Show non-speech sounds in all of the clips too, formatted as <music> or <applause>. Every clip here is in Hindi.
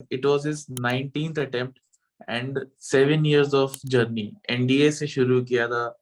It was his 19th attempt and seven years of journey. NDA से शुरू किया था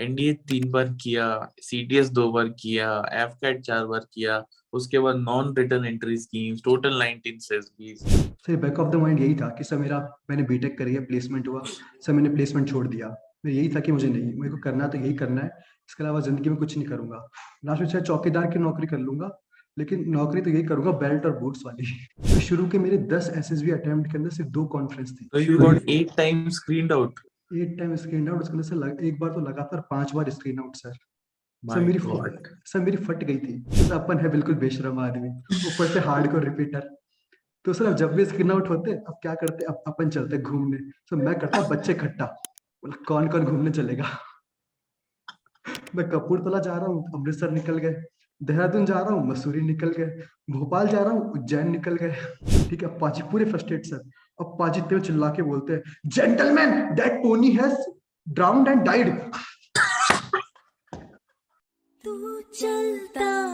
एनडीए तीन बार किया सीटीएस दो बार किया एफकैट चार बार किया, उसके बाद नॉन रिटर्न एंट्रीज की total 19 SSBs sir back of the mind यही था कि सर, मेरा, मैंने बीटेक करी है प्लेसमेंट हुआ, सर, मैंने प्लेसमेंट छोड़ दिया। मेरा यही था कि मुझे नहीं, मेरे को करना तो यही करना है, इसके अलावा ज़िंदगी में कुछ नहीं करूँगा। लास्ट में चाहे चौकीदार की नौकरी कर लूँगा लेकिन नौकरी तो यही करूँगा बेल्ट और बूट्स वाली। तो शुरू के मेरे 10 एसएसबी अटेम्प्ट के अंदर सिर्फ़ दो कॉन्फ्रेंस थी। So you got eight times screened out. Eight time screen out उसके अंदर से लग- एक बार तो लगातार पाँच बार screen out sir My sir मेरी. सर मेरी फट गई थी। सर अपन है बिल्कुल बेशरम आदमी। ऊपर से हार्ड को रिपीटर तो सर अब जब भी स्क्रीन आउट होते अब क्या करते अब अपन चलते घूमने। सर मैं करता बच्चे इकट्ठा बोला कौन कौन घूमने चलेगा? मैं कपूरथला जा रहा हूँ अमृतसर निकल गए। देहरादून जा रहा हूँ, मसूरी निकल गए, भोपाल जा रहा हूँ, उज्जैन निकल गए। ठीक है, पाजी पूरे फ्रस्ट्रेट सर अब पाजी तेरे चिल्ला के बोलते हैं gentleman that pony has drowned and died तू चलता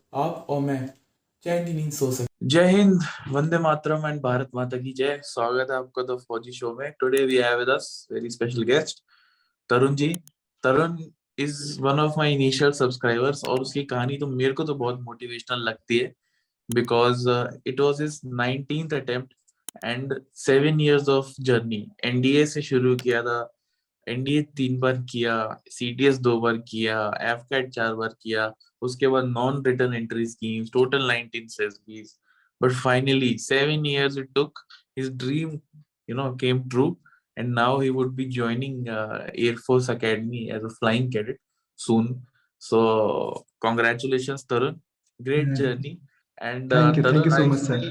आप और मैं चैन की नींद सो सके जय हिंद, वंदे मातरम एंड भारत माता की जय। स्वागत है आपका द फौजी शो में। Today we have with us very special guest Tarun ji. Tarun is one of my initial subscribers और उसकी कहानी तो मेरे को तो बहुत मोटिवेशनल लगती है because it was his 19th attempt and seven years of journey NDA से शुरू किया था एनडीए तीन बार किया सीटीएस दो बार किया एफ़ कैट चार बार किया उसके बाद non return entry scheme total nineteen SSBs but finally seven years it took his dream you know came true and now he would be joining air force academy as a flying cadet soon so congratulation Tarun great journey and Tarun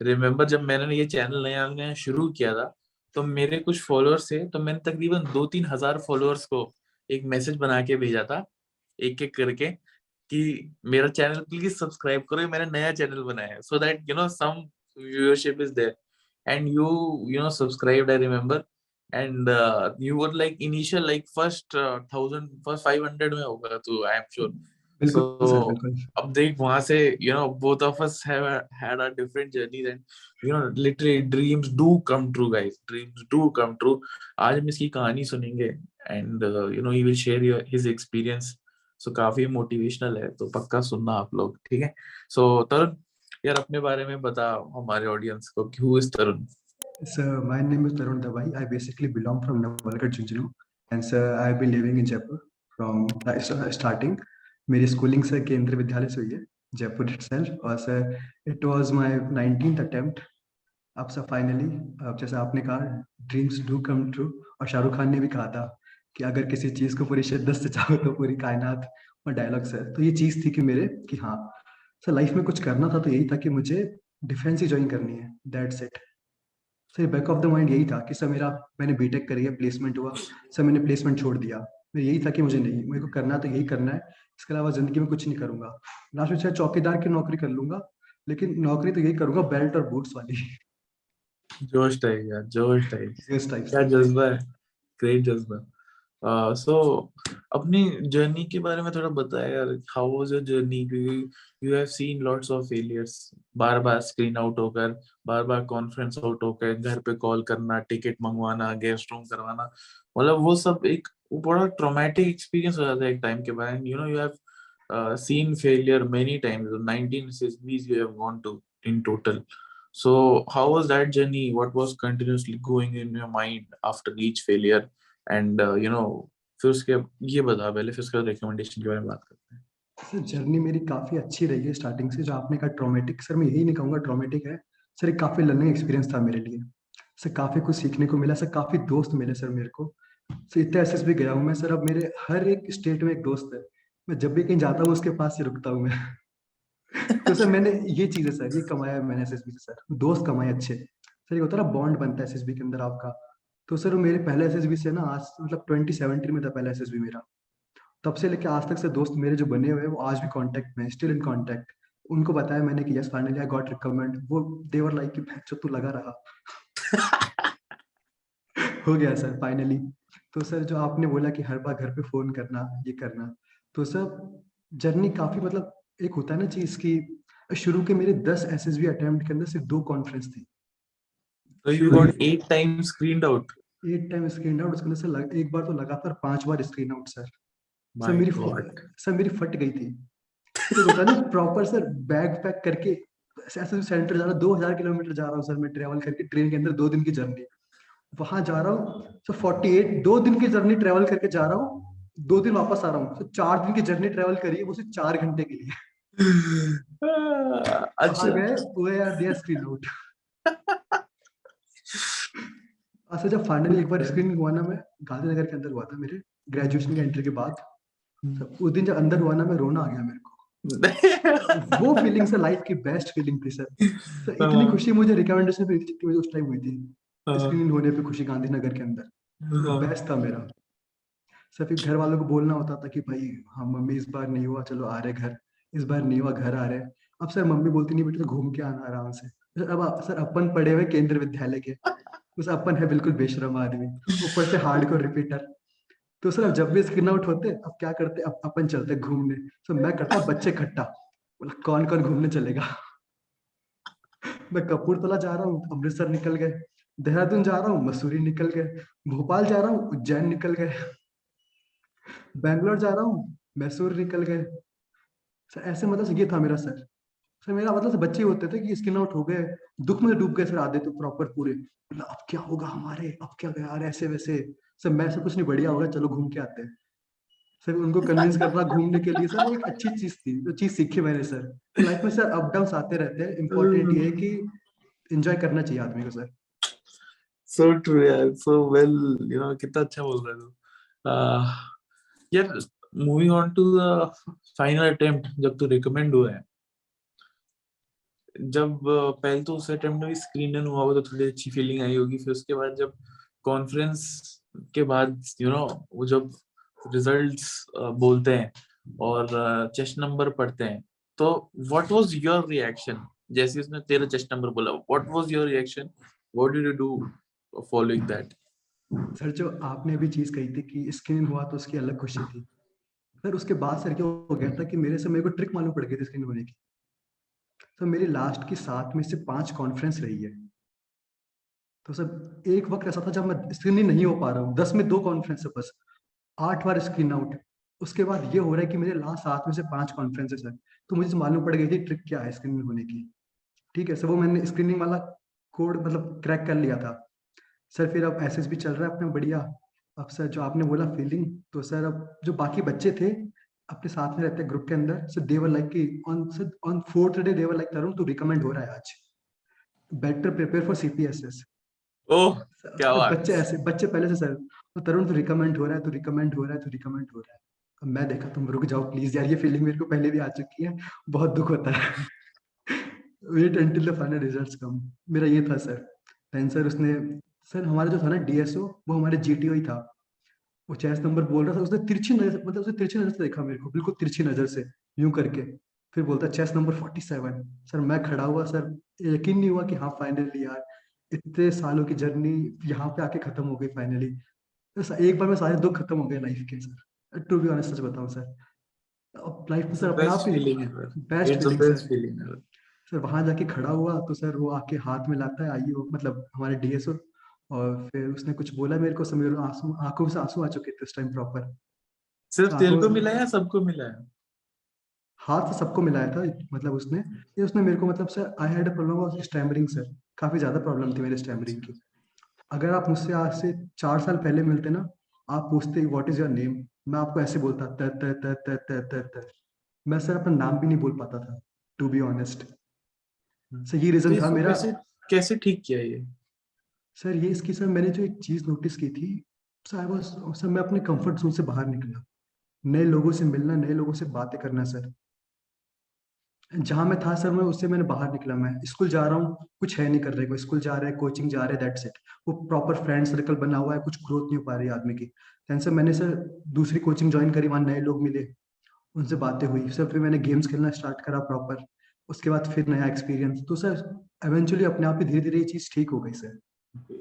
remember जब मैंने ये चैनल नया नया शुरू किया था तो मेरे कुछ फॉलोअर्स थे तो मैंने तकरीबन दो तीन हज़ार फॉलोअर्स को एक मैसेज बना के भेजा था एक एक करके, कि मेरा चैनल प्लीज़ सब्सक्राइब करो मैंने नया चैनल बनाया है so that you know some viewership is there and you you know subscribed I remember and you were like initial like first thousand first five hundred में होगा तो आई एम श्योर बिल्कुल So, सर बिल्कुल अब देख वहाँ से you know both of us have had a different journey and you know literally dreams do come true guys dreams do come true आज हम इसकी कहानी सुनेंगे and you know he will share his experience so काफ़ी मोटिवेशनल है तो पक्का सुनना आप लोग ठीक है सो तरुण यार अपने बारे में बता हमारे ऑडियंस को कि who is Tarun Sir, my name is Tarun Davai. I basically belong from Navalgarh, Junjunu. And sir, I've been living in Jaipur from uh, st- starting. मेरी स्कूलिंग सर केंद्रीय विद्यालय से हुई है, जयपुर itself, और sir it was my 19th attempt अब सर फाइनली अब जैसे आपने कहा ड्रीम्स डू कम ट्रू और शाहरुख खान ने भी कहा था कि अगर किसी चीज़ को पूरी शिद्दत से चाहो तो पूरी कायनात और डायलॉग सर। तो ये चीज़ थी कि मेरे, कि हाँ सर लाइफ में कुछ करना था तो यही था कि मुझे डिफेंस ही ज्वाइन करनी है that's it sir back of the mind यही था कि सर मेरा, मैंने बीटेक करी है प्लेसमेंट हुआ, सर मैंने प्लेसमेंट छोड़ दिया। यही था कि मुझे नहीं, मेरे को करना तो यही करना है। इसके अलावा ज़िंदगी में कुछ नहीं करूँगा। लास्ट में चाहे चौकीदार की नौकरी कर लूँगा लेकिन नौकरी तो यही करूँगा बेल्ट और बूट्स वाली। जोश टाइप यार जोश टाइप। जोश टाइप क्या जज्बा है ग्रेट जज्बा। सो अपनी जर्नी के बारे में थोड़ा बताया यार how was your journey you have seen lots of failures बार बार स्क्रीन आउट होकर बार बार कॉन्फ्रेंस आउट होकर, घर पे कॉल करना टिकट मंगवाना गेस्ट रूम करवाना मतलब वो सब एक बड़ा ट्रॉमेटिक एक्सपीरियंस हो जाता है एक टाइम के बाद you know you have seen failure many times 19 CSBs you have gone to, in total. So, how was that journey? What was continuously going in your mind after each failure? And uh, you know, फिर उसके ये बता पहले फिर उसके रिकमेंडेशन के बारे में बात करते हैं। सर जर्नी मेरी काफ़ी अच्छी रही है स्टार्टिंग से जो आपने कहा ट्रॉमेटिक सर मैं यही नहीं कहूँगा ट्रॉमेटिक है। सर एक काफ़ी लर्निंग एक्सपीरियंस था मेरे लिए। सर काफ़ी कुछ सीखने को मिला। सर काफ़ी दोस्त मिले सर मेरे को। सर इतने एस भी गया हूँ मैं सर अब मेरे हर एक स्टेट में एक दोस्त है। मैं जब भी कहीं जाता हूँ उसके पास ही रुकता हूँ मैं। <laughs> तो सर मैंने ये चीज़ है सर ये कमाया है मैंने एस से सर। दोस्त कमाए अच्छे। सर ये होता है ना बॉन्ड बनता है एसएसबी के अंदर आपका। तो सर मेरे पहले एस से ना आज मतलब ट्वेंटी सेवनटीन में था पहला एसएसबी मेरा। तब से लेके आज तक से दोस्त मेरे जो बने हुए वो आज भी कांटेक्ट में स्टिल इन कांटेक्ट उनको बताया मैंने कि yes finally I got recommend वो देवर लाइक कि जो तू लगा रहा। <laughs> हो गया सर फाइनली तो सर जो आपने बोला कि हर बार घर पे फ़ोन करना, ये करना तो सर जर्नी काफ़ी मतलब एक होता है ना चीज़ की शुरू के मेरे दस एस एस बी अटेम्प्ट के अंदर सिर्फ़ दो कॉन्फ्रेंस थी। So you got eight times screened out. Eight time screen out उसके अंदर से लग, एक बार तो लगातार पाँच बार स्क्रीन आउट सर सर मेरी God. सर मेरी फट गई थी। तो होता ना प्रॉपर सर बैग पैक करके ऐसे सेंटर जा रहा दो हज़ार किलोमीटर जा रहा हूँ सर मैं ट्रेवल करके ट्रेन के अंदर दो दिन की जर्नी वहाँ जा रहा हूँ सर फोर्टी एट दो दिन की जर्नी ट्रेवल करके जा रहा हूँ दो दिन वापस आ रहा हूँ। सर चार दिन की जर्नी ट्रेवल करी वो सिर्फ़ चार घंटे के लिए। Ah, <laughs> वहाँ <laughs> अच्छा गए वो यार दिया स्क्रीन आउट अच्छा जब फाइनली एक बार स्क्रीन हुआ ना मैं गांधीनगर के अंदर हुआ था मेरे ग्रेजुएशन के एंट्री के बाद उस दिन जब अंदर हुआ ना मैं रोना आ गया मेरे को। <laughs> वो फीलिंग सर लाइफ की बेस्ट फीलिंग थी सर सर इतनी हाँ। खुशी मुझे रिकमेंडेशन पे जितनी मुझे उस टाइम हुई थी। हाँ, स्क्रीन होने पे खुशी गांधीनगर के अंदर। हाँ, बेस्ट था मेरा। सर फिर घर वालों को बोलना होता था कि भाई हाँ मम्मी इस बार नहीं हुआ चलो आ रहे घर। इस बार नहीं हुआ घर आ रहे। अब सर मम्मी बोलती नहीं बेटा तो घूम के आना आराम से। अब सर अपन पढ़े हुए केंद्र विद्यालय के। उस अपन है बिल्कुल बेशरम आदमी। ऊपर से हार्ड को रिपीटर। तो सर अब जब भी स्क्रीन आउट होते, अब क्या करते? अब अपन चलते घूमने। तो मैं करता बच्चे इकट्ठा। बोला, कौन कौन घूमने चलेगा? मैं कपूरथला जा रहा हूँ, अमृतसर निकल गए। देहरादून जा रहा हूँ, मसूरी निकल गए। भोपाल जा रहा हूँ, उज्जैन निकल गए। बैंगलोर जा रहा हूँ, मैसूर निकल गए। सर ऐसे मतलब ये था मेरा सर। सर मेरा मतलब बच्चे होते थे कि स्किन आउट हो गए, दुख में डूब गए सर आधे तो प्रॉपर पूरे। मतलब अब क्या होगा हमारे? अब क्या गया ऐसे वैसे। सर मैं से कुछ नहीं, बढ़िया होगा, चलो घूम के आते हैं। सर उनको कन्विंस करना घूमने के लिए, सर एक अच्छी चीज़ थी, जो चीज़ सीखी मैंने, सर। लाइफ में, सर अप डाउन आते रहते हैं। इम्पोर्टेंट ये है कि एंजॉय करना चाहिए आदमी को, सर। So true यार so well, you know, कितना अच्छा बोल रहे हो। यार, moving on to the final attempt, जब तू recommend हुआ है जब पहले तो उस अटेम्प्ट में भी स्क्रीन इन हुआ तो थोड़ी अच्छी फीलिंग आई होगी। फिर उसके बाद जब कॉन्फ्रेंस के बाद यू नो वो जब रिजल्ट्स बोलते हैं और चेस्ट नंबर पढ़ते हैं तो व्हाट वाज योर रिएक्शन जैसे उसने तेरा चेस्ट नंबर बोला what was your reaction what did you do following that sir जो आपने अभी चीज़ कही थी कि स्क्रीन हुआ तो उसकी अलग खुशी थी। सर उसके बाद सर क्या हो गया था कि मेरे से मेरे को ट्रिक मालूम पड़ गई थी स्क्रीन होने की। तो मेरी लास्ट की सात में से पाँच कॉन्फ्रेंस रही है। तो सर एक वक्त ऐसा था जब मैं स्क्रीन नहीं हो पा रहा हूँ। दस में दो कॉन्फ्रेंस है बस। आठ बार स्क्रीन आउट उसके बाद ये हो रहा है कि मेरे लास्ट सात में से पाँच कॉन्फ्रेंस है। तो मुझे मालूम पड़ गई थी ट्रिक क्या है स्क्रीनिंग होने की। ठीक है सर वो मैंने स्क्रीनिंग वाला कोड मतलब क्रैक कर लिया था। सर फिर अब एस भी चल रहा है अपना बढ़िया। अब सर जो आपने बोला फीलिंग तो सर अब जो बाकी बच्चे थे अपने साथ में रहते ग्रुप के अंदर। सर देवर लाइक की on on fourth day they were like Tarun तो रिकमेंड हो रहा है आज। बेटर प्रिपेयर फॉर सीपीएसएस ओह क्या बात। बच्चे ऐसे बच्चे पहले से सर तो तरुण तो रिकमेंड हो रहा है तो रिकमेंड हो रहा है तो रिकमेंड हो रहा है। अब मैं देखा तुम रुक जाओ प्लीज़ यार ये फीलिंग मेरे को पहले भी आ चुकी है। बहुत दुख होता है। Wait until the final results come मेरा ये था सर। देन सर उसने सर हमारा जो था ना डीएसओ वो हमारे जीटीओ ही था। वो चेस नंबर बोल रहा था उसने तिरछी नज़र मतलब उसने तिरछी नज़र से देखा मेरे को बिल्कुल तिरछी नज़र से यूँ करके। फिर बोलता चेस नंबर 47 सर मैं खड़ा हुआ सर यकीन नहीं हुआ कि हाँ फाइनली यार इतने सालों की जर्नी यहाँ पे आके खत्म हो गई फाइनली एक बार में सारे दुख खत्म हो गए लाइफ के सर टू बी ऑनेस्ट सच बताऊँ सर लाइफ में सर अपने आप ही फीलिंग है बेस्ट फीलिंग बेस्ट फीलिंग है सर वहाँ जाके खड़ा हुआ तो सर वो आके हाथ में लाता है आइए मतलब हमारे डीएसओ और फिर उसने कुछ बोला मेरे को समय आँसू आँखों से आँसू आ चुके थे उस टाइम प्रॉपर सिर्फ़ तेरे को आंखों- मिला या सबको मिला है? हाथ से सबको मिलाया था मतलब उसने। ये उसने मेरे को मतलब sir I had a problem of stammering sir काफ़ी ज़्यादा प्रॉब्लम थी मेरे स्टैमरिंग की। अगर आप मुझसे आज से चार साल पहले मिलते ना आप पूछते व्हाट इज़ योर नेम मैं आपको ऐसे बोलता त त त त त त त। मैं सर अपना नाम भी नहीं बोल पाता था टू बी ऑनेस्ट सर ये तो रीजन था मेरा। कैसे ठीक किया ये? सर, ये इसकी, सर, मैंने जो एक चीज़ नोटिस की थी, सर वाज सर, मैं अपने कंफर्ट जोन से बाहर निकला। नए लोगों से मिलना, नए लोगों से बातें करना, सर। जहाँ मैं था, सर, मैं उससे मैंने बाहर निकला, मैं स्कूल जा रहा हूँ, कुछ है नहीं कर रहे को स्कूल जा रहे हैं, कोचिंग जा रहे दैट्स इट वो प्रॉपर फ्रेंड सर्कल बना हुआ है, कुछ ग्रोथ नहीं हो पा रही आदमी की। दैन सर, मैंने, सर, दूसरी कोचिंग ज्वाइन करी, वहाँ नए लोग मिले, उनसे बातें हुई। सर, फिर मैंने गेम्स खेलना स्टार्ट करा प्रॉपर उसके बाद फिर नया एक्सपीरियंस तो सर एवेंचुअली अपने आप ही धीरे धीरे ये चीज़ ठीक हो गई, सर।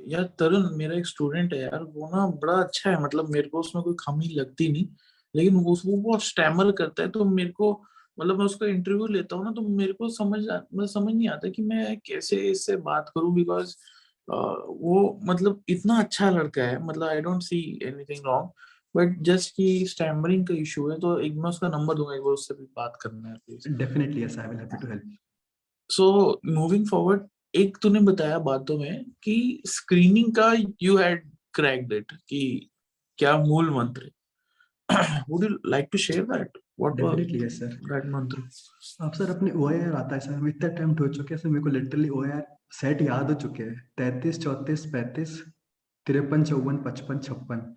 यार तरुण मेरा एक स्टूडेंट है यार वो ना बड़ा अच्छा है मतलब मेरे को उसमें कोई खामी लगती नहीं लेकिन वो वो बहुत स्टैमर करता है तो मेरे को मतलब मैं उसका इंटरव्यू लेता हूँ ना तो मेरे को समझ आ- मतलब समझ नहीं आता कि मैं कैसे इससे बात करूँ बिकॉज़ वो मतलब इतना अच्छा लड़का है मतलब I don't see anything wrong but just कि स्टैमरिंग का इशू है तो एक मैं उसका नंबर दूँगा एक बार उससे भी बात करना है please definitely yes I will happy to help so moving forward एक तूने बताया बातों में कि स्क्रीनिंग का यू हैड क्रैक्ड इट कि क्या मूल मंत्र would you like to share that what definitely yes sir that मंत्र अब सर अपने ओ आता है सर। हम इतना टाइम हो चुके हैं सर। मेरे को लिटरली ओ सेट याद हो चुके हैं। तैतीस चौतीस पैंतीस तिरपन चौवन पचपन छप्पन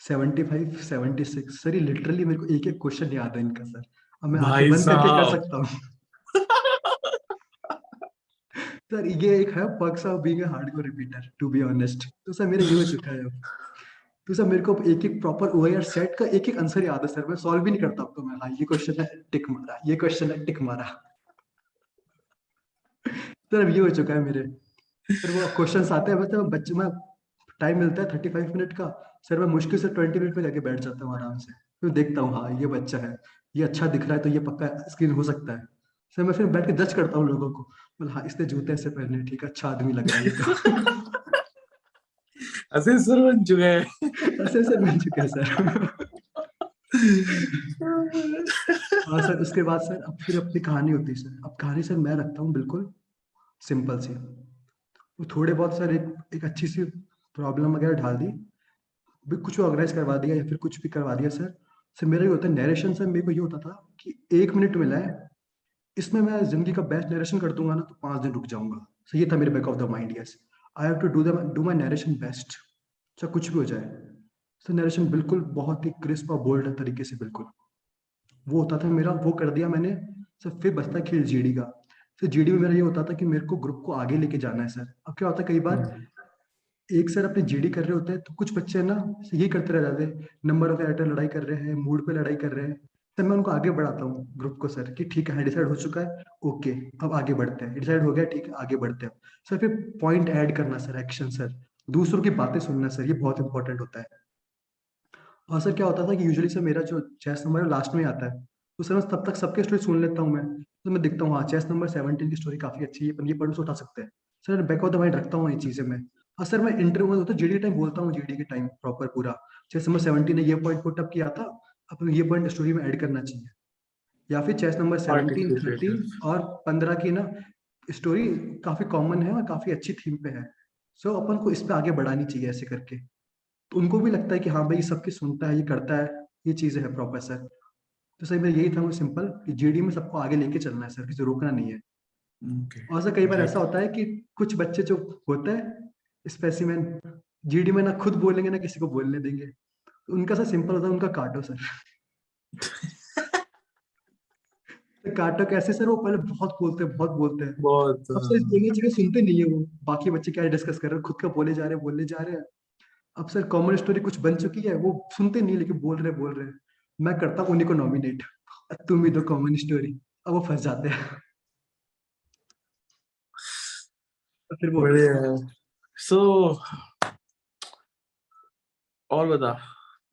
seventy five seventy six sir ये लिटरली मेरे को एक एक क्वेश्चन याद है इनका सर। अब मैं आँखें बंद करके कर सकता हूँ। <laughs> सर, ये एक है perks of being a hardcore repeater to be honest तो सर, मेरा ये हो चुका है तो सर, मेरे को एक एक प्रॉपर ओआईआर सेट का एक एक आंसर याद है सर, मैं सॉल्व भी नहीं करता अब तो मैं। हाँ ये क्वेश्चन है टिक मारा, ये क्वेश्चन है टिक मारा। सर, अब ये हो चुका है मेरे। सर, वो क्वेश्चंस आते हैं मतलब बच्चे, में टाइम मिलता है थर्टी फाइव मिनट का। सर, मैं मुश्किल से ट्वेंटी मिनट में जाके बैठ जाता हूँ आराम से। फिर देखता हूँ हाँ ये बच्चा है, ये अच्छा दिख रहा है तो ये पक्का स्क्रीन हो सकता है। सर, मैं फिर बैठ के जज करता हूँ लोगों को। बोल हाँ इसने जूते ऐसे पहने ठीक है अच्छा आदमी लग रहा है तो. <laughs> असेसर बन चुका है। ऐसे ऐसे बन चुका है सर। हाँ सर उसके बाद सर अब फिर अपनी कहानी होती है सर। अब कहानी सर मैं रखता हूँ बिल्कुल सिंपल सी। वो थोड़े बहुत सर एक एक अच्छी सी प्रॉब्लम वगैरह डाल दी। भी कुछ ऑर्गेनाइज करवा दिया या फिर कुछ भी करवा दिया सर। सर मेरा ये होता है नरेशन सर मेरे को ये होता था कि एक मिनट मिला है इसमें मैं ज़िंदगी का बेस्ट नरेशन कर दूँगा ना तो पाँच दिन रुक जाऊँगा। सो ये था मेरे back of the mind yes I have to do do my narration best चाहे कुछ भी हो जाए। सर नरेशन बिल्कुल बहुत ही क्रिस्प और बोल्ड तरीके से बिल्कुल। वो होता था मेरा वो कर दिया मैंने। सर फिर बचता खेल जीडी का। फिर जीडी में मेरा ये होता था कि मेरे को ग्रुप को आगे लेके जाना है सर अब क्या होता है कई बार एक सर अपने जीडी कर रहे होते हैं तो कुछ बच्चे ना यही करते रह जाते हैं। नंबर ऑफ़ एटर लड़ाई कर रहे हैं मूड पे लड़ाई कर रहे हैं। तब मैं उनको आगे बढ़ाता हूँ ग्रुप को सर कि ठीक है डिसाइड हो चुका है ओके अब आगे बढ़ते हैं। डिसाइड हो गया, ठीक है, आगे बढ़ते हैं। सर फिर पॉइंट ऐड करना सर एक्शन सर दूसरों की बातें सुनना सर ये बहुत इंपॉर्टेंट होता है। और सर क्या होता था कि यूजुअली सर मेरा जो चेस नंबर है लास्ट में आता है। तो सर मैं तब तक सबके स्टोरी सुन लेता हूँ मैं। तो मैं देखता हूँ हाँ चेस नंबर सेवनटीन की स्टोरी काफ़ी अच्छी है ये पढ़ उठा सकते हैं। Sir back of the mind रखता हूँ ये चीज़ें मैं। हाँ सर मैं इंटरव्यू में होता जीडी टाइम बोलता हूँ जीडी के टाइम प्रॉपर पूरा। चेस नंबर सेवनटीन ने ये पॉइंट पुट अप किया था। अपन ये पॉइंट स्टोरी में ऐड करना चाहिए। या फिर चेस नंबर सेवनटीन थर्टीन और पंद्रह की ना स्टोरी काफ़ी कॉमन है और काफ़ी अच्छी थीम पे है। सो so, अपन को इस पे आगे बढ़ानी चाहिए ऐसे करके। तो उनको भी लगता है कि हाँ भाई ये सबकी सुनता है ये करता है ये चीज़ें है प्रॉपर सर तो सर मेरा यही था वो सिंपल कि जीडी में सबको आगे लेके चलना है सर किसी रोकना नहीं है। Okay. और सर कई बार. ऐसा होता है कि कुछ बच्चे जो होते हैं स्पेसिमेन जीडी में ना खुद बोलेंगे ना किसी को बोलने देंगे। उनका सर सिंपल होता है उनका काटो सर। <laughs> तो काटो कैसे सर? वो पहले बहुत बोलते हैं बहुत बोलते हैं। बहुत अब सर बोलने चीज़ें सुनते नहीं है वो। बाकी बच्चे क्या डिस्कस कर रहे हैं? खुद का बोले जा रहे हैं बोलने जा रहे हैं। अब सर कॉमन स्टोरी कुछ बन चुकी है वो सुनते नहीं लेकिन बोल रहे बोल रहे मैं करता हूँ उन्हीं को नॉमिनेट तुम ही दो कॉमन स्टोरी अब वो फंस जाते हैं। तो फिर वो बढ़िया है। सो और बता।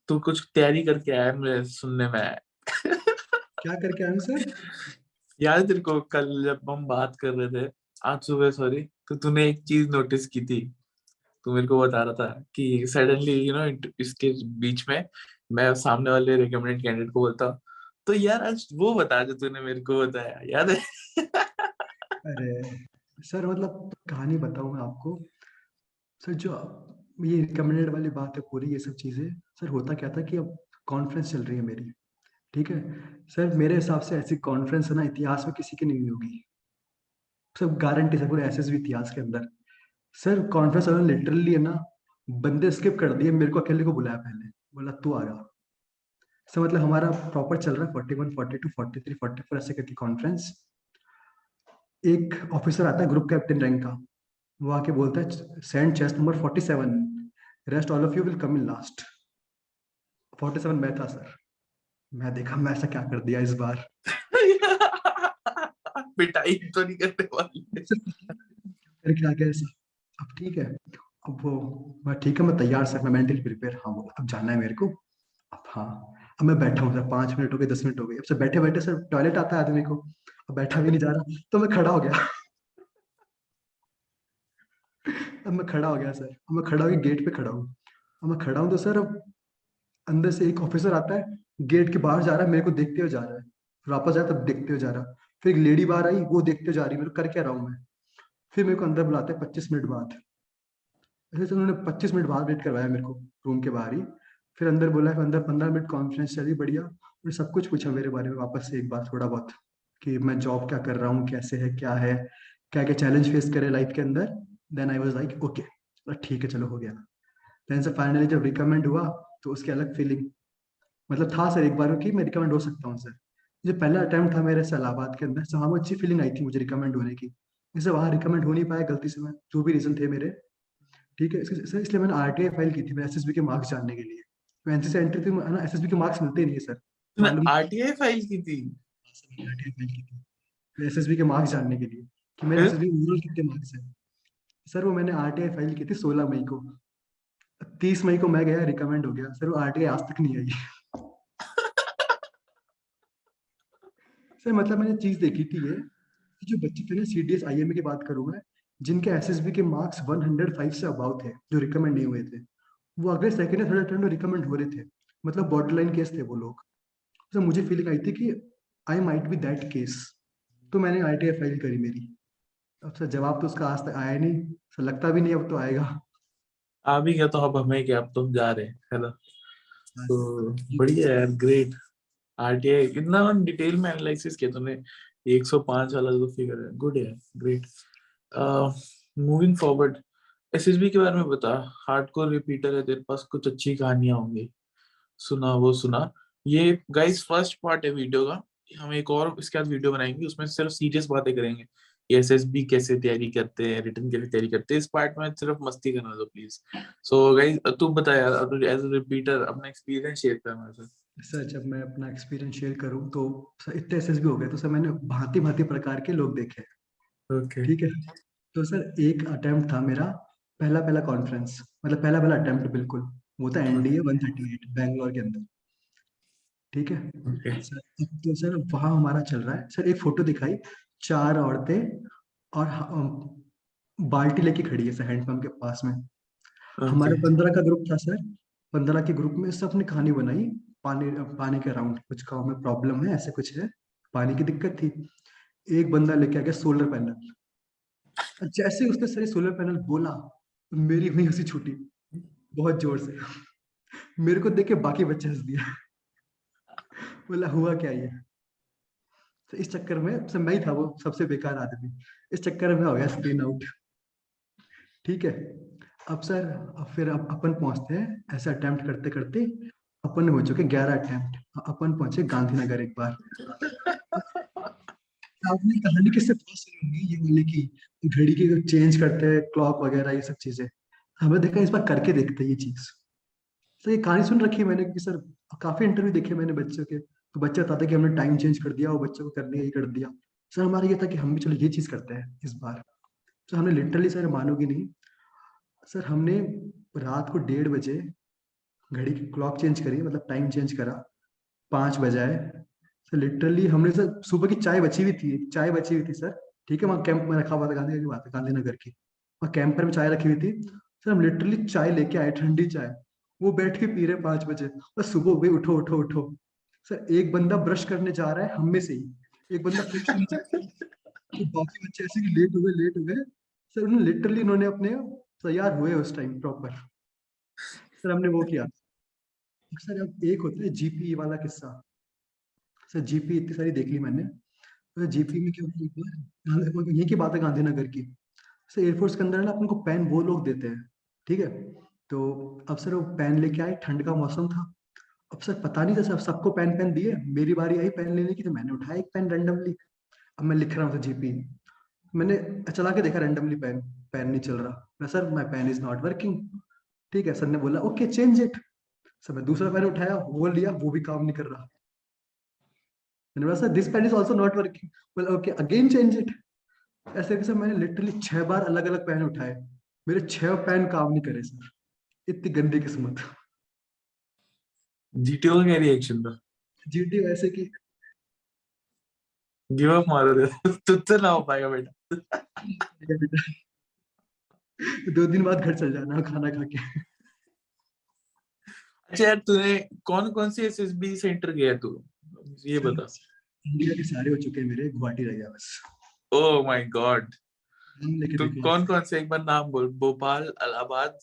तू कुछ तैयारी करके आया मेरे सुनने में। आया क्या करके आए सर? याद तेरे को कल जब हम बात कर रहे थे आज सुबह सॉरी तो तूने एक चीज़ नोटिस की थी। तू मेरे को बता रहा था कि सडनली यू नो इसके बीच में मैं सामने वाले रिकमेंडेड कैंडिडेट को बोलता। तो यार आज वो बता जो तूने मेरे को बताया याद है? अरे सर मतलब कहानी बताऊँ मैं आपको। सर जो ये रिकमेंडेड वाली बात है, पूरी ये सब चीज़ें। सर, होता क्या था कि अब कॉन्फ्रेंस चल रही है मेरी, ठीक है? सर, मेरे हिसाब से ऐसी कॉन्फ्रेंस है ना, इतिहास में किसी की नहीं होगी। सब गारंटी से पूरे एस इतिहास के अंदर। सर कॉन्फ्रेंस वालों लिटरली है ना, बंदे स्किप कर दिए, मेरे को अकेले को बुलाया पहले। बोला, तू आ जा। सर मतलब हमारा प्रॉपर चल रहा है forty one forty two forty three forty four ऐसे करके कॉन्फ्रेंस एक ऑफिसर आता है ग्रुप कैप्टन रैंक का। वो आके बोलता है send chest number 47 rest all of you will come in last 47 मैं था सर मैं देखा मैं ऐसा क्या कर दिया इस बार? <laughs> पिटाई तो नहीं करने वाली <laughs> फिर क्या गया ऐसा अब ठीक है। अब वो मैं ठीक है मैं तैयार सर मैं मेंटली प्रिपेयर हाँ बोला अब जाना है मेरे को। अब हाँ अब मैं बैठा हूँ सर पाँच मिनट हो गए दस मिनट हो गए। अब सर बैठे बैठे सर टॉयलेट आता है आदमी को। अब बैठा भी नहीं जा रहा तो मैं खड़ा हो गया। अब मैं खड़ा हो गया, सर। अब मैं खड़ा हो गया गेट पे खड़ा हूँ। अब मैं खड़ा हूँ तो सर, अब अंदर से एक ऑफिसर आता है गेट के बाहर जा रहा है, मेरे को देखते हुए जा रहा है। वापस आया, तब देखते हुए जा रहा। फिर एक लेडी बाहर आई, वो देखते जा रही मेरे कर क्या रहा हूँ मैं? फिर मेरे को अंदर बुलाते हैं, पच्चीस मिनट बाद। ऐसे तो उन्होंने पच्चीस मिनट बाद वेट करवाया मेरे को रूम के बाहर ही। फिर अंदर बोला, फिर अंदर पंद्रह मिनट कॉन्फ्रेंस चली बढ़िया। फिर सब कुछ पूछा मेरे बारे में वापस से एक बार, थोड़ा बहुत, कि मैं जॉब क्या कर रहा हूँ, कैसे है, क्या है क्या क्या चैलेंज फेस करे लाइफ के अंदर? Then I was like okay ठीक है चलो हो गया। देन से फाइनली जब रिकमेंड हुआ तो उसकी अलग फीलिंग मतलब था सर एक बार कि मैं रिकमेंड हो सकता हूँ सर जो पहला अटेम्प्ट था मेरे से इलाहाबाद के अंदर। वहाँ अच्छी फीलिंग आई थी मुझे रिकमेंड होने की। जैसे वहाँ रिकमेंड हो नहीं पाया गलती से मैं जो भी रीजन थे मेरे। ठीक है सर इसलिए मैंने आर फ़ाइल की थी मैं एसएसबी के मार्क्स जानने के लिए। तो एनसीसी एंट्री थी ना एस के मार्क्स मिलते नहीं है सर तूने आरटीआई फ़ाइल की थी। एस के मार्क्स जानने के लिए कि मेरे एस कितने मार्क्स हैं। सर, वो मैंने आर फ़ाइल की थी सोलह मई को। तीस मई को मैं गया रिकमेंड हो गया। सर, वो आर आज तक नहीं आई। सर मतलब मैंने चीज़ देखी थी ये, जो बच्चे थे ना C D S I M की बात करूँ मैं, जिनके एस एस बी के मार्क्स 105 से अबाउ थे, जो रिकमेंड नहीं हुए थे, वो अगले सेकंड या थर्ड अटेम्प्ट में रिकमेंड हो रहे थे। मतलब बॉर्डर लाइन केस थे वो लोग। तो मुझे फीलिंग आई थी कि I might be that case तो मैंने आई फ़ाइल करी मेरी। अब सर जवाब तो उसका आज तक आया नहीं सर लगता भी नहीं अब तो आएगा। आ भी गया तो अब हमें क्या अब तो जा रहे हैं है ना? तो बढ़िया यार ग्रेट आरटीआई इतना डिटेल में एनालिसिस किया तूने 105 वाला जो फिगर है गुड है ग्रेट मूविंग फॉरवर्ड एसएसबी के बारे में बता हार्डकोर रिपीटर है तेरे पास कुछ अच्छी कहानियाँ होंगी। सुना वो सुना। ये गाइस फ़र्स्ट पार्ट है वीडियो का हम एक और इसके बाद वीडियो बनाएँगे उसमें सिर्फ़ सीरियस बातें करेंगे। एस एस कैसे तैयारी करते हैं रिटर्न कैसे तैयारी करते हैं इस पार्ट में सिर्फ़ मस्ती करना दो प्लीज़ सो गाइस तू बता यार एज अ रिपीटर अपना एक्सपीरियंस शेयर कर मेरे साथ सर जब मैं अपना एक्सपीरियंस शेयर करूँ तो सर इतने एस हो गए तो सर मैंने भांति भांति प्रकार के लोग देखे ओके ठीक है? तो सर एक अटेम्प्ट था मेरा पहला पहला कॉन्फ्रेंस मतलब पहला पहला अटेम्प्ट बिल्कुल वो था एनडीए 138 बैंगलोर के अंदर। ठीक है? ओके सर तो सर वहाँ हमारा चल रहा है। सर एक फ़ोटो दिखाई चार औरतें और बाल्टी लेके खड़ी है सर हैंडपम्प के पास में। हमारे पंद्रह का ग्रुप था सर। पंद्रह के ग्रुप में सबने कहानी बनाई पानी पानी के अराउंड कुछ गाँव में प्रॉब्लम है ऐसे कुछ है पानी की दिक्कत थी। एक बंदा लेके आ गया सोलर पैनल जैसे उसने सर सोलर पैनल बोला मेरी वही हँसी छूटी बहुत ज़ोर से। मेरे को देख के बाकी बच्चे हंस दिया बोला हुआ क्या ये? तो इस चक्कर में सब मैं ही था वो सबसे बेकार आदमी। इस चक्कर में हो गया स्क्रीन आउट। ठीक है? अब सर, अब फिर अब अपन पहुँचते हैं ऐसा अटेम्प्ट करते करते। अपन हो चुके ग्यारह अटेम्प्ट। अपन पहुँचे गांधीनगर एक बार। आपने कहानी किससे पास सुनी होंगी ये वाली की? घड़ी की चेंज करते हैं क्लॉक वगैरह, ये सब चीज़ें। हमें देखा इस बार करके देखते हैं ये चीज़। सर ये कहानी सुन रखी है मैंने कि सर, काफ़ी इंटरव्यू देखे मैंने बच्चों के। तो बच्चे बताते कि हमने टाइम चेंज कर दिया और बच्चों को करने ये कर दिया। सर हमारा ये था कि हम भी चलो ये चीज़ करते हैं इस बार। तो हमने लिटरली सर मानोगे नहीं। सर हमने रात को डेढ़ बजे घड़ी की क्लॉक चेंज करी मतलब टाइम चेंज करा, पाँच बजाए सर लिटरली हमने सर सुबह की चाय बची हुई थी, चाय बची हुई थी सर ठीक है, वहाँ कैंप में रखा हुआ था गांधी बात है गांधीनगर की। वहाँ कैंपर में चाय रखी हुई थी। सर हम लिटरली चाय लेके आए, ठंडी चाय। वो बैठ के पी रहे पाँच बजे। और सुबह गई, उठो उठो उठो। सर, एक बंदा ब्रश करने जा रहा है हम में से ही। एक बंदा तो बाकी बच्चे ऐसे कि लेट हो गए लेट हो गए। सर, उन्होंने लिटरली उन्होंने अपने तैयार हुए उस टाइम प्रॉपर सर, हमने वो किया। सर, अब एक होता है जीपी वाला किस्सा। सर जीपी इतनी सारी देख ली मैंने। तो जीपी में क्या होता है यही की बात है गांधीनगर की। सर एयरफोर्स के अंदर ना अपन को पेन वो लोग देते हैं, ठीक है? तो अब सर, वो पेन लेके आए, ठंड का मौसम था। अब सर पता नहीं था सर सबको पेन पेन दिए। मेरी बारी आई पेन लेने की तो मैंने उठाया एक पेन रैंडमली अब मैं लिख रहा हूँ जीपी मैंने चला के देखा रैंडमली पेन पेन नहीं चल रहा। मैं sir my pen is not working ठीक है, सर ने बोला, ओके चेंज इट सर मैं दूसरा पेन उठाया, वो लिया, वो भी काम नहीं कर रहा। मैंने बोला, sir this pen is also not working बोला, ओके अगेन चेंज इट ऐसे करके सर मैंने लिटरली छह बार अलग अलग पेन उठाए। मेरे छह पेन काम नहीं करे, सर। इतनी गंदी किस्मत। जीटीओ का क्या रिएक्शन था? जीटी वैसे कि गिव अप मार दे <laughs> तुझसे ना हो पाएगा बेटा। <laughs> दो दिन बाद घर चल जाना खाना खा के। अच्छा यार तूने कौन कौन से एसएसबी सेंटर गया तू? ये बता। इंडिया के सारे हो चुके हैं मेरे गुवाहाटी रह गया बस। ओह माय गॉड तू। कौन कौन से एक बार नाम बोल। भोपाल इलाहाबाद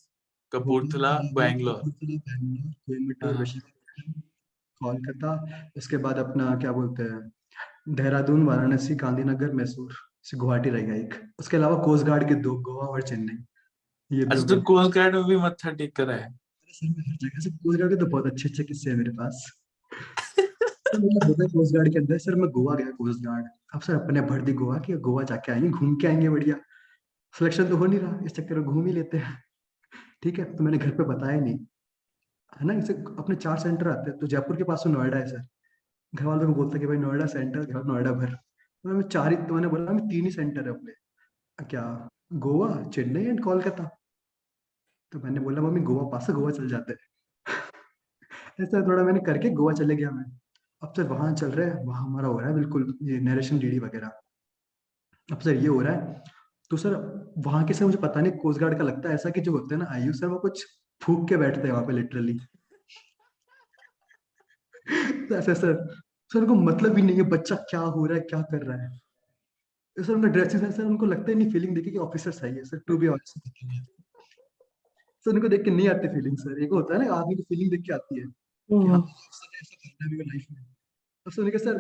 कपूरथला बैंगलोर। बैंगलोर कोयम्बटूर हाँ। कोलकाता उसके बाद अपना क्या बोलते हैं? देहरादून वाराणसी गांधीनगर मैसूर से गुवाहाटी रह गया एक। उसके अलावा कोस्ट गार्ड के दो गोवा और चेन्नई। ये अच्छा तू कोस्ट गार्ड में भी मत्था टेक कर है। हर जगह से कोस्ट गार्ड के तो बहुत अच्छे अच्छे किस्से हैं मेरे पास। कोस्ट गार्ड के अंदर सर मैं गोवा गया कोस्ट गार्ड अब सर अपने भर्ती गोवा की गोवा जाके आएँगे घूम के आएँगे बढ़िया। सिलेक्शन तो हो नहीं रहा इस चक्कर में घूम ही लेते हैं। ठीक है तो मैंने घर पे बताया नहीं। है ना? इसे अपने चार सेंटर आते हैं। तो जयपुर के पास तो नोएडा है सर घर वालों को बोलते हैं कि भाई नोएडा सेंटर घर नोएडा भर। तो मैं चार ही तो मैंने बोला मैं तीन ही सेंटर है अपने। क्या, गोवा, चेन्नई एंड कोलकाता? तो मैंने बोला, मम्मी, गोवा, पास गोवा चल जाते हैं। <laughs> ऐसा थोड़ा मैंने करके गोवा चले गया मैं। अब सर वहाँ चल रहा है। वहाँ हमारा हो रहा है बिल्कुल ये नरेशन डीडी वगैरह। अब सर ये हो रहा है। तो सर वहाँ के सर मुझे पता नहीं कोस्ट गार्ड का लगता है ऐसा कि जो होते हैं ना आयु सर वो कुछ फूक के बैठते हैं वहाँ पे लिटरली तो ऐसे। सर सर उनको मतलब ही नहीं है बच्चा क्या हो रहा है क्या कर रहा है। तो सर उनका ड्रेसिंग सेंस सर उनको लगता ही नहीं फीलिंग देखी कि ऑफिसर सही है sir to be officer sir उनको देख के नहीं आती फीलिंग सर। एक होता है ना आदमी को फीलिंग देख के आती है। हाँ है लाइफ में। अब सर उन्होंने सर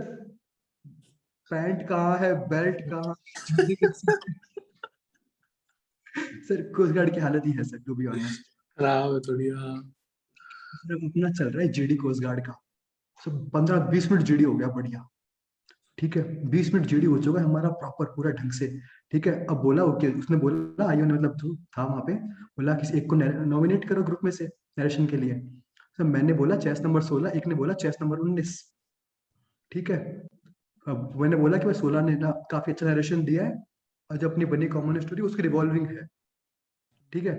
पैंट कहाँ है बेल्ट कहाँ है, हैं?" <laughs> सर कोस्ट गार्ड की हालत ही है सर टू बी ऑनेस्ट खराब है थोड़ी हाँ। सर अपना चल रहा है जीडी कोस्ट गार्ड का। सर पंद्रह बीस मिनट जीडी हो गया, बढ़िया। ठीक है, बीस मिनट जीडी हो चुका है हमारा प्रॉपर पूरा ढंग से। ठीक है, अब बोला ओके उसने बोला, आइयो ने मतलब तू था वहाँ पे। बोला, किसी, एक को नॉमिनेट करो ग्रुप में से नरेशन के लिए। सर मैंने बोला चेस नंबर सोलह, एक ने बोला चेस नंबर उन्नीस। ठीक है, अब मैंने बोला कि भाई सोलह ने ना काफ़ी अच्छा नरेशन दिया है, और जो अपनी बनी कॉमन स्टोरी उसकी रिवॉल्विंग है। ठीक है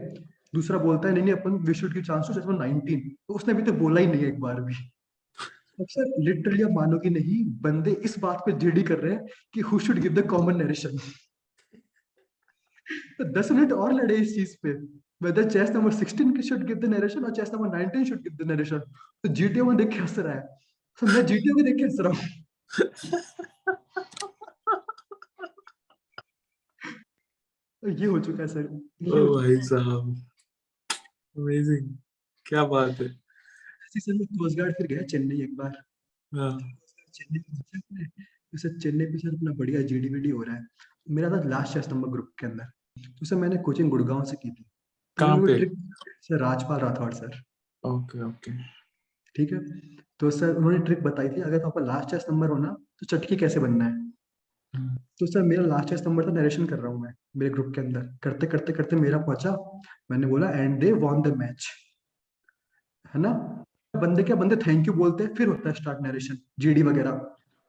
दूसरा बोलता है नहीं नहीं अपन we should give chance to 19 तो उसने अभी तक तो बोला ही नहीं एक बार भी। अब सर लिटरली आप मानोगे नहीं बंदे इस बात पे जीडी कर रहे हैं कि who should give the common narration तो 10 मिनट और लड़े इस चीज़ पे। Whether chest number 16 should give the narration और chest number 19 should give the narration तो जीटीओ में देख के हंस रहा है। तो मैं जीटीओ में देख के हंस रहा हूँ। तो ये हो चुका है सर। ओ भाई साहब। अमेजिंग क्या बात है। सर मैं कोस्ट गार्ड फिर गया चेन्नई एक बार। हाँ। चेन्नई तो सर चेन्नई पे सर अपना बढ़िया जीडी वीडी हो रहा है। मेरा था लास्ट चेस नंबर ग्रुप के अंदर। तो सर मैंने कोचिंग गुड़गांव से की थी। तो कहाँ पे? Sir Rajpal Rathore sir. Okay okay. ठीक है? तो सर उन्होंने ट्रिक बताई थी अगर आपका लास्ट चेस नंबर हो ना तो चटकी कैसे बनना है। तो सर, मेरा लास्ट चेस नंबर था नरेशन कर रहा हूँ मैं, मेरे ग्रुप के अंदर। करते करते करते मेरा पहुँचा। मैंने बोला and they won the match है ना? बंदे क्या बंदे थैंक यू बोलते हैं, फिर होता है स्टार्ट नरेशन जीडी वगैरह।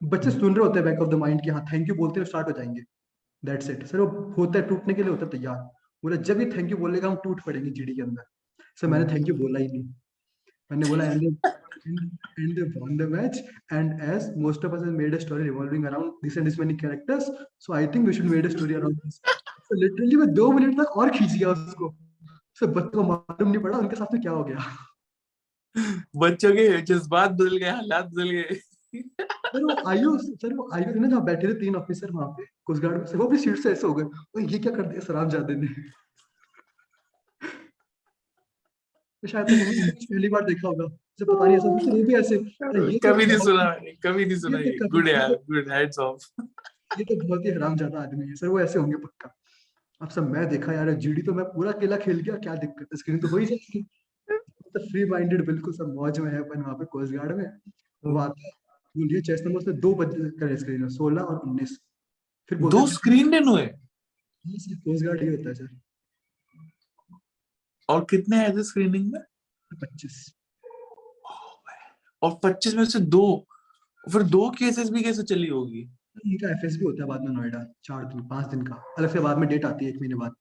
बच्चे सुन रहे होते हैं बैक ऑफ़ द माइंड कि हाँ थैंक यू बोलते हैं स्टार्ट हो जाएँगे। दैट्स इट सर, वो होता है, टूटने के लिए होता है तैयार। बोला, जब ये थैंक यू बोलेगा, हम टूट पड़ेंगे जीडी के अंदर। सर, मैंने थैंक यू बोला ही नहीं। मैंने बोला <laughs> and and and match and most of us made a story revolving around this this many characters so I think we should made a story around this. So literally मैं 2 मिनट तक और खींच गया उसको। सो बच्चों को मालूम नहीं पड़ा उनके साथ में क्या हो गया। बच्चों के जज्बात बदल गए हालात बदल गए। बैठे थे तीन ऑफिसर वहाँ पे कुछ गार्ड में सर वो अपनी सीट से ऐसे हो गए। ये क्या कर दिया सर जाते हैं शायद <laughs> पहली बार देखा होगा। मुझे पता नहीं ऐसा कुछ भी ऐसे तो कभी नहीं बहुत- सुना मैंने कभी नहीं सुना तो गुड यार गुड हेड्स ऑफ़ ये तो बहुत ही हराम ज़्यादा आदमी है सर वो ऐसे होंगे पक्का। अब सब मैं देखा यार जीडी तो मैं पूरा अकेला खेल गया क्या दिक्कत है? स्क्रीन तो हो ही। जाएगी तो फ्री माइंडेड बिल्कुल सब मौज में है अपन वहाँ पे कोस्ट गार्ड में। वो आता है बोलिए चेस नंबर उसमें दो बज करे स्क्रीन में सोलह और उन्नीस। फिर दो स्क्रीन इन हुए हाँ कोस्ट गार्ड ही होता है सर और कितने हैं थे स्क्रीनिंग में? पच्चीस। और 25 में से दो फिर दो केसेस भी कैसे चली होगी? इनका एफएस भी होता है बाद में नोएडा चार दिन पाँच दिन का। अलग से बाद में डेट आती है एक महीने बाद।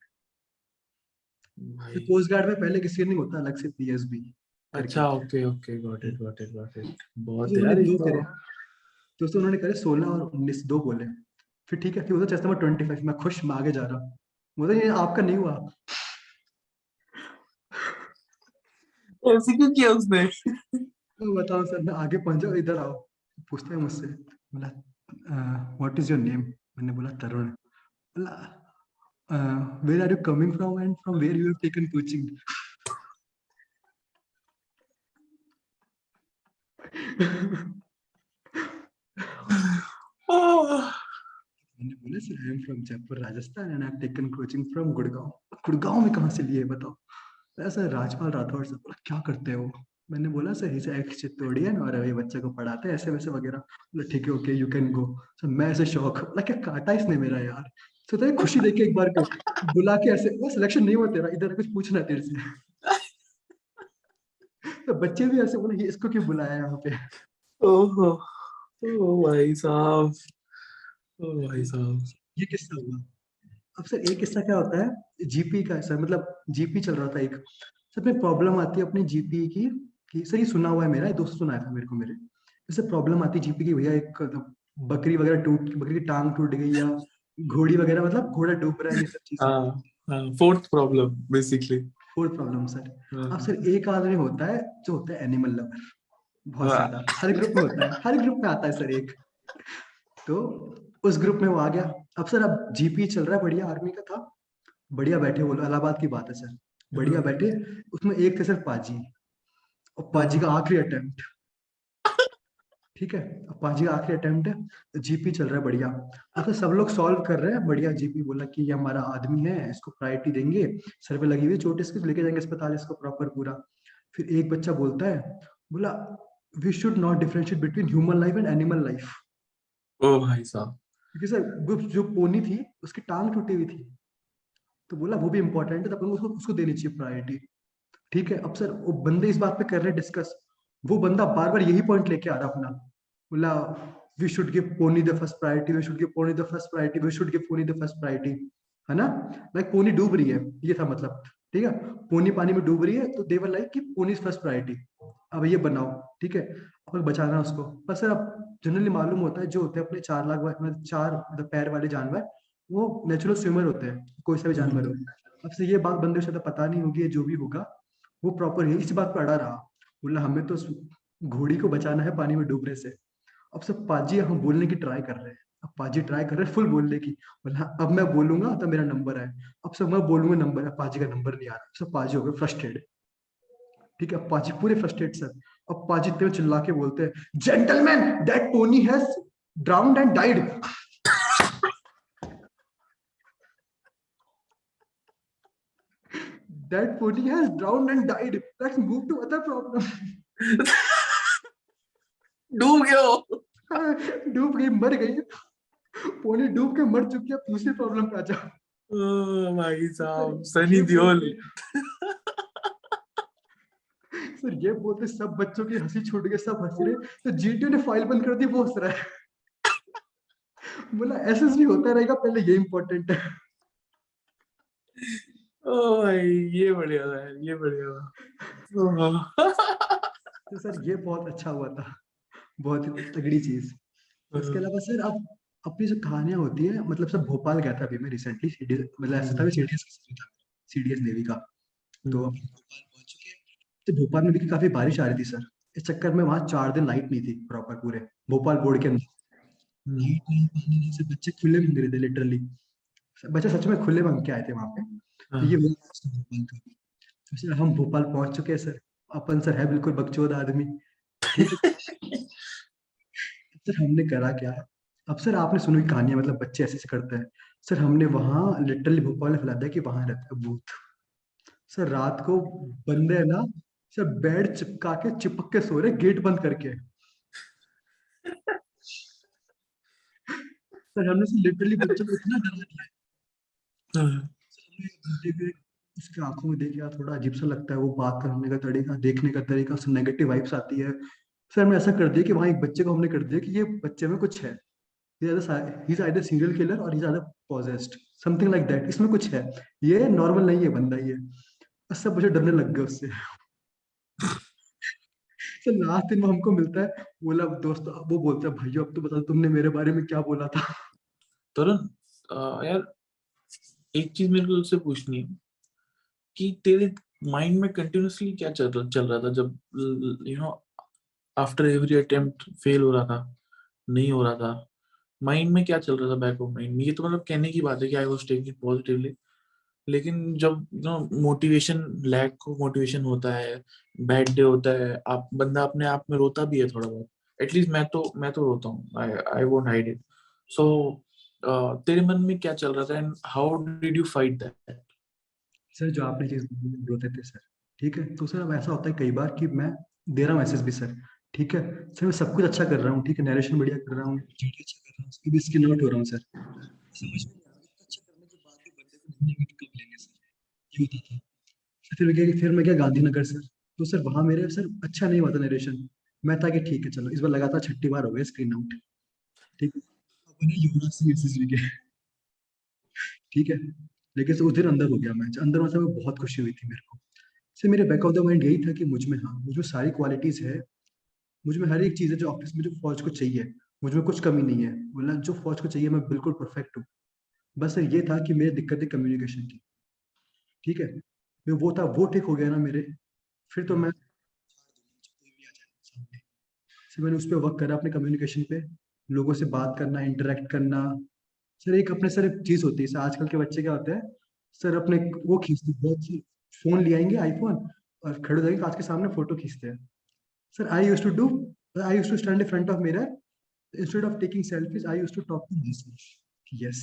फिर कोस्ट गार्ड में पहले की स्क्रीनिंग होता अलग से पीएसबी अच्छा okay okay got it got it got it बहुत तो यार दो तो- करे। तो उसने उन्होंने करे सोलह और उन्नीस दो बोले। फिर ठीक है फिर उधर चेस नंबर ट्वेंटी फाइव मैं खुश मैं आगे जा रहा। हूँ बोला ये आपका नहीं हुआ। ऐसे क्यों किया उसने? मैं बताऊँ सर मैं आगे पहुँचा इधर आओ। पूछते हैं मुझसे। बोला व्हाट इज़ योर नेम मैंने बोला तरुण। बोला where are you coming from and from where you have taken coaching मैंने बोला sir I am from Jaipur Rajasthan and I have taken coaching from Gurgaon Gurgaon में कहाँ से लिए बताओ? ऐसा राजपाल राठौर से बोला क्या करते हो? मैंने बोला सर इसे एक्स चित्तौड़ियन और ये बच्चे को पढ़ाते हैं ऐसे वैसे वगैरह। बोला ठीक है okay you can go sir मैं ऐसे शौक बोला क्या काटा इसने मेरा यार? तो तेरे खुशी देख के एक बार को बुला के ऐसे वो सिलेक्शन नहीं हुआ तेरा इधर कुछ पूछना तेरे से। तो बच्चे भी ऐसे बोले इसको क्यों बुलाया यहाँ पे? ओहो ओ भाई साहब ओ भाई साहब। ये किस्सा हुआ? अब सर एक किस्सा क्या होता है? जीपी का सर मतलब जीपी चल रहा था एक। सर में प्रॉब्लम आती है अपने जीपी की कि सर ये सुना हुआ है मेरा दोस्त सुनाया था मेरे को मेरे। जैसे प्रॉब्लम आती है जीपी की भैया एक बकरी वगैरह टूट बकरी की टांग टूट गई या घोड़ी वगैरह मतलब घोड़ा डूब रहा है ये सब चीज़ें। हाँ हाँ fourth problem basically fourth problem sir अब सर एक आदमी होता है जो होता है एनिमल लवर बहुत ज़्यादा। हर ग्रुप में होता है हर ग्रुप में आता है सर एक। तो उस ग्रुप में वो आ गया। अब सर अब जीपी चल रहा है बढ़िया आर्मी का था। बढ़िया बैठे बोलो इलाहाबाद की बात है सर। बढ़िया बैठे उसमें एक थे सर पाजी। और पाजी का आखिरी अटेम्प्ट ठीक है अब पाजी का आखिरी अटेम्प्ट है जीपी चल रहा है बढ़िया। अब तो सब लोग सॉल्व कर रहे हैं बढ़िया जीपी बोला कि ये हमारा आदमी है इसको प्रायोरिटी देंगे। सर पे लगी हुई चोट इसकी लेके जाएँगे अस्पताल इसको प्रॉपर पूरा। फिर एक बच्चा बोलता है बोला we should not differentiate between human life and animal life ओ भाई साहब। क्योंकि सर जो पोनी थी, उसकी टांग टूटी हुई थी। तो बोला, वो भी इम्पोर्टेंट है तो उसको उसको देनी चाहिए प्रायोरिटी ठीक है, अब सर वो बंदे इस बात पे कर रहे डिस्कस वो बंदा बार बार यही पॉइंट लेके आ रहा अपना। बोला we should give pony the first priority we should give pony the first priority we should give pony the first priority है ना? लाइक पोनी डूब रही है। ये था मतलब। ठीक है? पोनी पानी में डूब रही है तो देवर लाइक कि पोनी फ़र्स्ट प्रायोरिटी अब ये बनाओ, ठीक है? अब बचाना उसको। पर सर अब जनरली मालूम होता है, जो होते हैं अपने चार लाख मतलब चार पैर वाले जानवर, वो नेचुरल स्विमर होते हैं, कोई सा भी जानवर हो। अब से ये बात बंदे शायद पता नहीं होगी जो भी होगा, वो प्रॉपर इस बात पर अड़ा रहा। बोला, हमें तो घोड़ी को बचाना है पानी में डूबने से। अब सब पाजी, हम बोलने की ट्राई कर रहे हैं। अब पाजी ट्राई कर रहे फुल बोलने की। बोला अब मैं बोलूँगा तो मेरा नंबर है अब सब मैं बोलूँगा नंबर है पाजी का नंबर नहीं आ रहा। सब पाजी हो गए फ्रस्ट्रेटेड ठीक है पाजी पूरे फ्रस्ट्रेट सर अब पाजी इतने चिल्ला के बोलते हैं gentleman that pony has drowned and died that pony has drowned and died. Let's move to other problem. डूब गया डूब गई मर गई। पोनी डूब के मर चुकी है दूसरी प्रॉब्लम पे आ जाओ भाई साहब सनी दियोल सर ये बोलते सब बच्चों की हँसी छूट गई सब हंस रहे तो जीटीओ ने फ़ाइल बंद कर दी वो हंस रहा है। <laughs> बोला एसएसडी होता रहेगा पहले ये इंपॉर्टेंट है। ओ भाई ये बढ़िया था ये बढ़िया था। तो सर ये बहुत अच्छा हुआ था बहुत ही तगड़ी चीज़। उसके अलावा सर अब अपनी जो कहानियाँ होती है मतलब सब भोपाल गया था अभी मैं रिसेंटली मतलब ऐसा था सीडीएस सीडीएस नेवी का तो हम्म। भोपाल पहुँच चुके तो भोपाल में भी काफ़ी बारिश आ रही थी सर। इस चक्कर में वहाँ चार दिन लाइट नहीं थी प्रॉपर पूरे भोपाल बोर्ड के अंदर। लाइट नहीं पानी नहीं से बच्चे खुले मंग रहे थे लिटरली बच्चे सच में खुले मंग के आए थे वहाँ पे? तो ये भोपाल का। तो सर हम भोपाल पहुँच चुके हैं सर। अपन सर है बिल्कुल बकचोद आदमी। <laughs> सर हमने करा क्या? अब सर आपने सुनी कहानियाँ मतलब बच्चे ऐसे ऐसे करते हैं। सर हमने वहाँ लिटरली भोपाल में फैला दिया कि वहाँ रहता है भूत। सर रात को बंदे है ना सर बेड चिपका के चिपक के सो रहे गेट बंद करके। सर हमने सर लिटरली बच्चों को इतना डरा दिया। हाँ, उसकी आँखों में देख यार थोड़ा अजीब सा लगता है वो बात करने का तरीका देखने का तरीका उससे नेगेटिव वाइब्स आती है। सर हमने ऐसा कर दिया कि वहाँ एक बच्चे को हमने कर दिया कि ये बच्चे में कुछ है। आइदर सीरियल किलर और he is either possessed something like that इसमें कुछ है। ये नहीं है बंदा ये। सब बच्चे डरने लग गए उससे। सर लास्ट दिन वो हमको मिलता है, बोला, दोस्त वो बोलता है, भाइयों, अब तो बता तुमने मेरे बारे में क्या बोला था? तरुण यार, एक चीज़ मेरे को तुझसे पूछनी है कि तेरे माइंड में कंटिन्यूअसली क्या चल रहा चल रहा था जब you know after every attempt fail हो रहा था, नहीं हो रहा था? माइंड में क्या चल रहा था बैक ऑफ़ माइंड में? ये तो मतलब कहने की बात है कि आई वाज टेकिंग पॉजिटिवली लेकिन जब नो मोटिवेशन लैक को मोटिवेशन होता है बैड डे होता है, आप, बंदा अपने आप में रोता भी है थोड़ा बहुत. एटलीस्ट मैं तो मैं तो रोता हूँ. I won't hide it so तेरे मन में क्या चल रहा था and how did you fight that sir जो आपने चीज़ रोते थे सर ठीक है? तो सर अब ऐसा होता है कई बार कि मैं दे रहा हूँ मैसेज भी सर ठीक है? सर, मैं सब कुछ अच्छा कर रहा हूँ, ठीक है? नरेशन बढ़िया कर रहा हूँ अच्छा कर रहा हूँ, उसकी स्किल आउट हो रहा हूँ, सर। समझ में अच्छा करने के बाद भी बंदे को नेगेटिव कब लेंगे, सर। ये होता था। फिर मैं फिर मैं गया गांधीनगर, सर। तो सर, वहाँ मेरे, सर अच्छा नहीं हुआ था नरेशन मैं था कि ठीक है, चलो, इस बार लगातार छठी बार हो गया स्क्रीन आउट ठीक है? युवराज सिंह एसएसबी के। ठीक है? लेकिन सर दिन अंदर हो गया मैच अंदर मतलब बहुत खुशी हुई थी मेरे को। सर, मेरे बैक ऑफ़ द माइंड यही था कि मुझमें हाँ मुझमें सारी क्वालिटीज है मुझमें हर एक चीज़ है जो ऑफ़िस में जो फौज को चाहिए। मुझमें कुछ कमी नहीं है। बोला जो फौज को चाहिए, मैं बिल्कुल परफेक्ट हूँ। बस ये था कि मेरी दिक्कत है कम्युनिकेशन की। ठीक है? मैं वो था, वो ठीक हो गया ना मेरे। फिर तो मैं सर मैंने उस पर वर्क करा अपने कम्युनिकेशन पे। लोगों से बात करना इंटरेक्ट करना। सर, एक अपने सर एक चीज़ होती है। सर, आजकल के बच्चे क्या होते हैं? सर, अपने वो खींचते बहुत फ़ोन ले आएँगे आईफोन और खड़े हो जाएँगे कांच के सामने फ़ोटो खींचते हैं। Sir I use to do I use to stand in front of mirror instead of taking selfies, i used to talk to myself yes.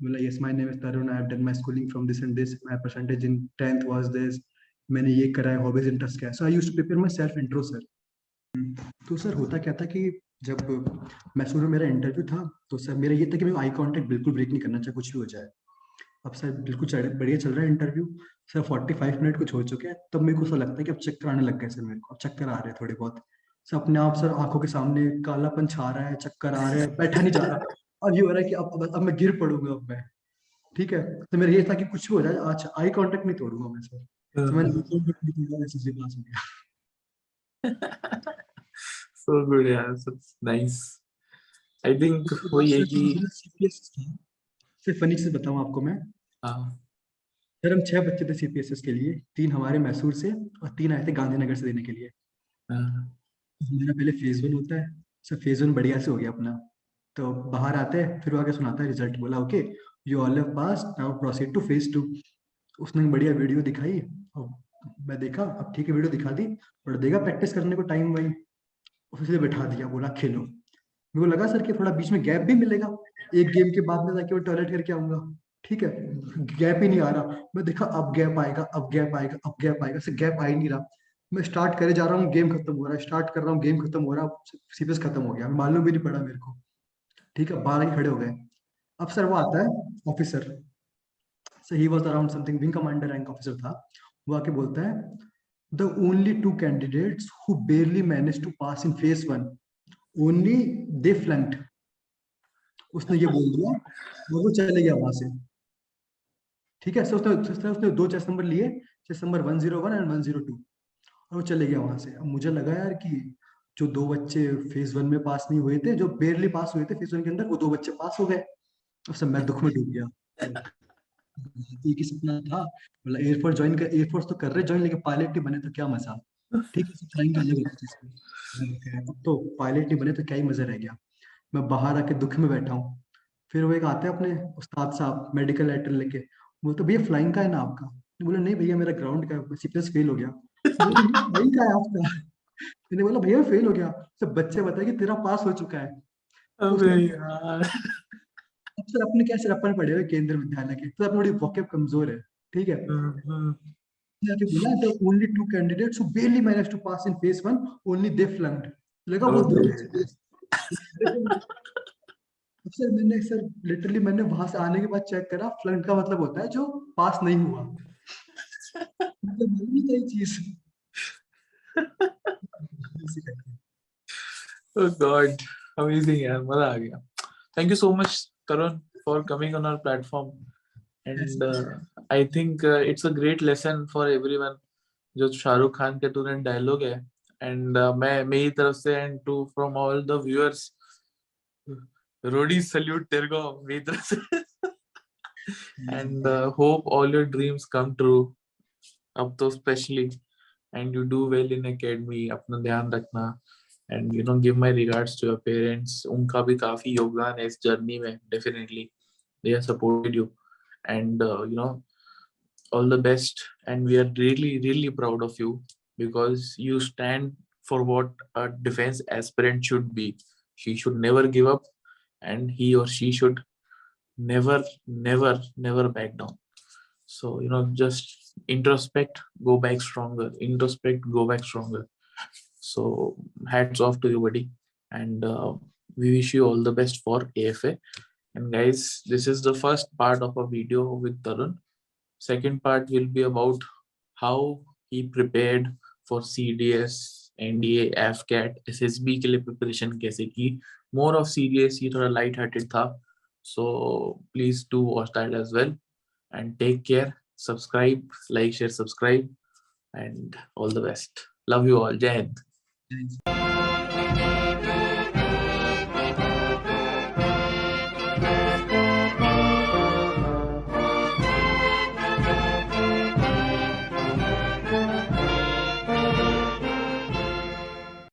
Well, yes, my name is tarun. I have done my schooling from this and this. My percentage in 10th was this. मैंने ये करा है हॉबीज इंटरेस्ट क्या है? So I used to prepare my self intro sir तो सर होता क्या था कि जब मैसूर में मेरा इंटरव्यू था तो सर मेरा ये था कि मैं आई कांटेक्ट बिल्कुल ब्रेक नहीं करना चाहे कुछ भी हो जाए। अब सर बिल्कुल बढ़िया चल रहा है इंटरव्यू सर 45 मिनट कुछ हो चुके हैं तब मेरे को ऐसा लगता है कि अब चक्कर आने लग गए सर मेरे को अब चक्कर आ रहे हैं थोड़े बहुत। सर अपने आप सर आँखों के सामने कालापन छा रहा है चक्कर आ रहे हैं बैठा नहीं जा रहा। अब ये हो रहा है कि अब अब, अब मैं गिर पड़ूँगा अब मैं। ठीक है? तो मेरा ये था कि कुछ भी हो जाए आज आई कांटेक्ट नहीं तोड़ूँगा मैं सर। तो मैंने से हो <laughs> good yeah so nice i think वही है कि सिर्फ़ फनी से बताऊँ आपको मैं। हाँ। सर हम छह बच्चे थे सीपीएसएस के लिए, तीन हमारे मैसूर से और तीन आए थे गांधीनगर से देने के लिए। हमारा पहले फ़ेज़ वन होता है सर फ़ेज़ वन बढ़िया से हो गया अपना। तो बाहर आते हैं, फिर वो आके सुनाता है रिज़ल्ट बोला, okay you all have pass now proceed to phase two उसने बढ़िया वीडियो दिखाई, और मैं देखा, अब ठीक है वीडियो दिखा दी, और देगा प्रैक्टिस करने को टाइम वही। उसने बैठा दिया, बोला, खेलो। मेरे को लगा, सर, कि थोड़ा बीच में गैप भी मिलेगा। एक गेम के बाद में जाके वो टॉयलेट करके आऊँगा। ठीक है? गैप ही नहीं आ रहा। मैं देखा, अब गैप आएगा, अब गैप आएगा, अब गैप आएगा। सर गैप आ ही नहीं रहा। मैं स्टार्ट करे जा रहा हूँ गेम खत्म हो रहा है। स्टार्ट कर रहा हूँ गेम खत्म हो रहा है। सीपीएस खत्म हो गया। मालूम भी नहीं पड़ा मेरे को। ठीक है? बाहर ही खड़े हो गए। अब सर वो आता है officer sir he was around something wing commander rank officer था। वो आके बोलता है the only two candidates who barely manage to pass in phase one only they flunked उसने ये बोल दिया वो चले गया वहाँ से। ठीक है सर उसने उसने, उसने दो चेस नंबर लिए चेस नंबर 101 एंड 102 और वो चले गया वहाँ से। अब मुझे लगा यार कि जो दो बच्चे फ़ेज़ वन में पास नहीं हुए थे जो बेरली पास हुए थे फ़ेज़ वन के अंदर वो दो बच्चे पास हो गए। अब सब मैं दुख में डूब गया। <laughs> एक ही सपना था। बोला एयरफोर्स ज्वाइन कर एयरफोर्स तो कर रहे ज्वाइन लेकिन पायलट ही बने तो क्या मज़ा? ठीक है फ्लाइंग अलग होता है तो पायलट नहीं बने तो क्या ही मज़ा रह गया। मैं बाहर आके दुख में बैठा हूँ। फिर वो एक आते हैं अपने उस्ताद साहब मेडिकल लेटर लेके। बोलते भैया फ्लाइंग का है ना आपका? मैं बोला नहीं भैया मेरा ग्राउंड का है सी प्लस फेल हो गया। फ्लाइंग का है आपका? मैंने बोला भैया फेल हो गया। सब बच्चे बताए कि तेरा पास हो चुका है। अबे यार। अब सर अपने क्या सर अपन पढ़े हुए केंद्र विद्यालय के? तो अपनी थोड़ी वोकेब कमज़ोर है ठीक है? हम्म, हम्म. जाके बोला the only two candidates who barely managed to pass in phase one only they flunked. लगा वो दो सर मैंने सर लिटरली मैंने वहाँ से आने के बाद चेक करा फ्लंक का मतलब होता है जो पास नहीं हुआ मतलब चीज़। <laughs> Oh God, amazing यार मज़ा आ गया. Thank you so much Tarun for coming on our platform. Yes, And yes. uh, I think uh, it's a great lesson for everyone. जो शाहरुख खान के तूने डायलॉग है एंड मैं मेरी तरफ़ से and to from all the viewers roadie salute तेरे को मेरी तरफ़ से and hope all your dreams come true अब तो specially and you do well in academy अपना ध्यान रखना। And you know give my regards to your parents उनका भी काफ़ी योगदान है इस जर्नी में definitely they have supported you and you know all the best. And we are really really proud of you because you stand for what a defense aspirant should be. She should never give up. And he or she should never never never back down. So you know just introspect go back stronger. Introspect go back stronger. So hats off to you buddy. And uh, we wish you all the best for afa and guys this is the first part of a video with tarun. Second part will be about how he prepared for CDS, NDA AFCAT S S B के लिए प्रिपरेशन कैसे की? मोर ऑफ़ सीरियस ये थोड़ा लाइट हार्टेड था so please do watch that as well and take care subscribe like share subscribe and all the best love you all जय हिंद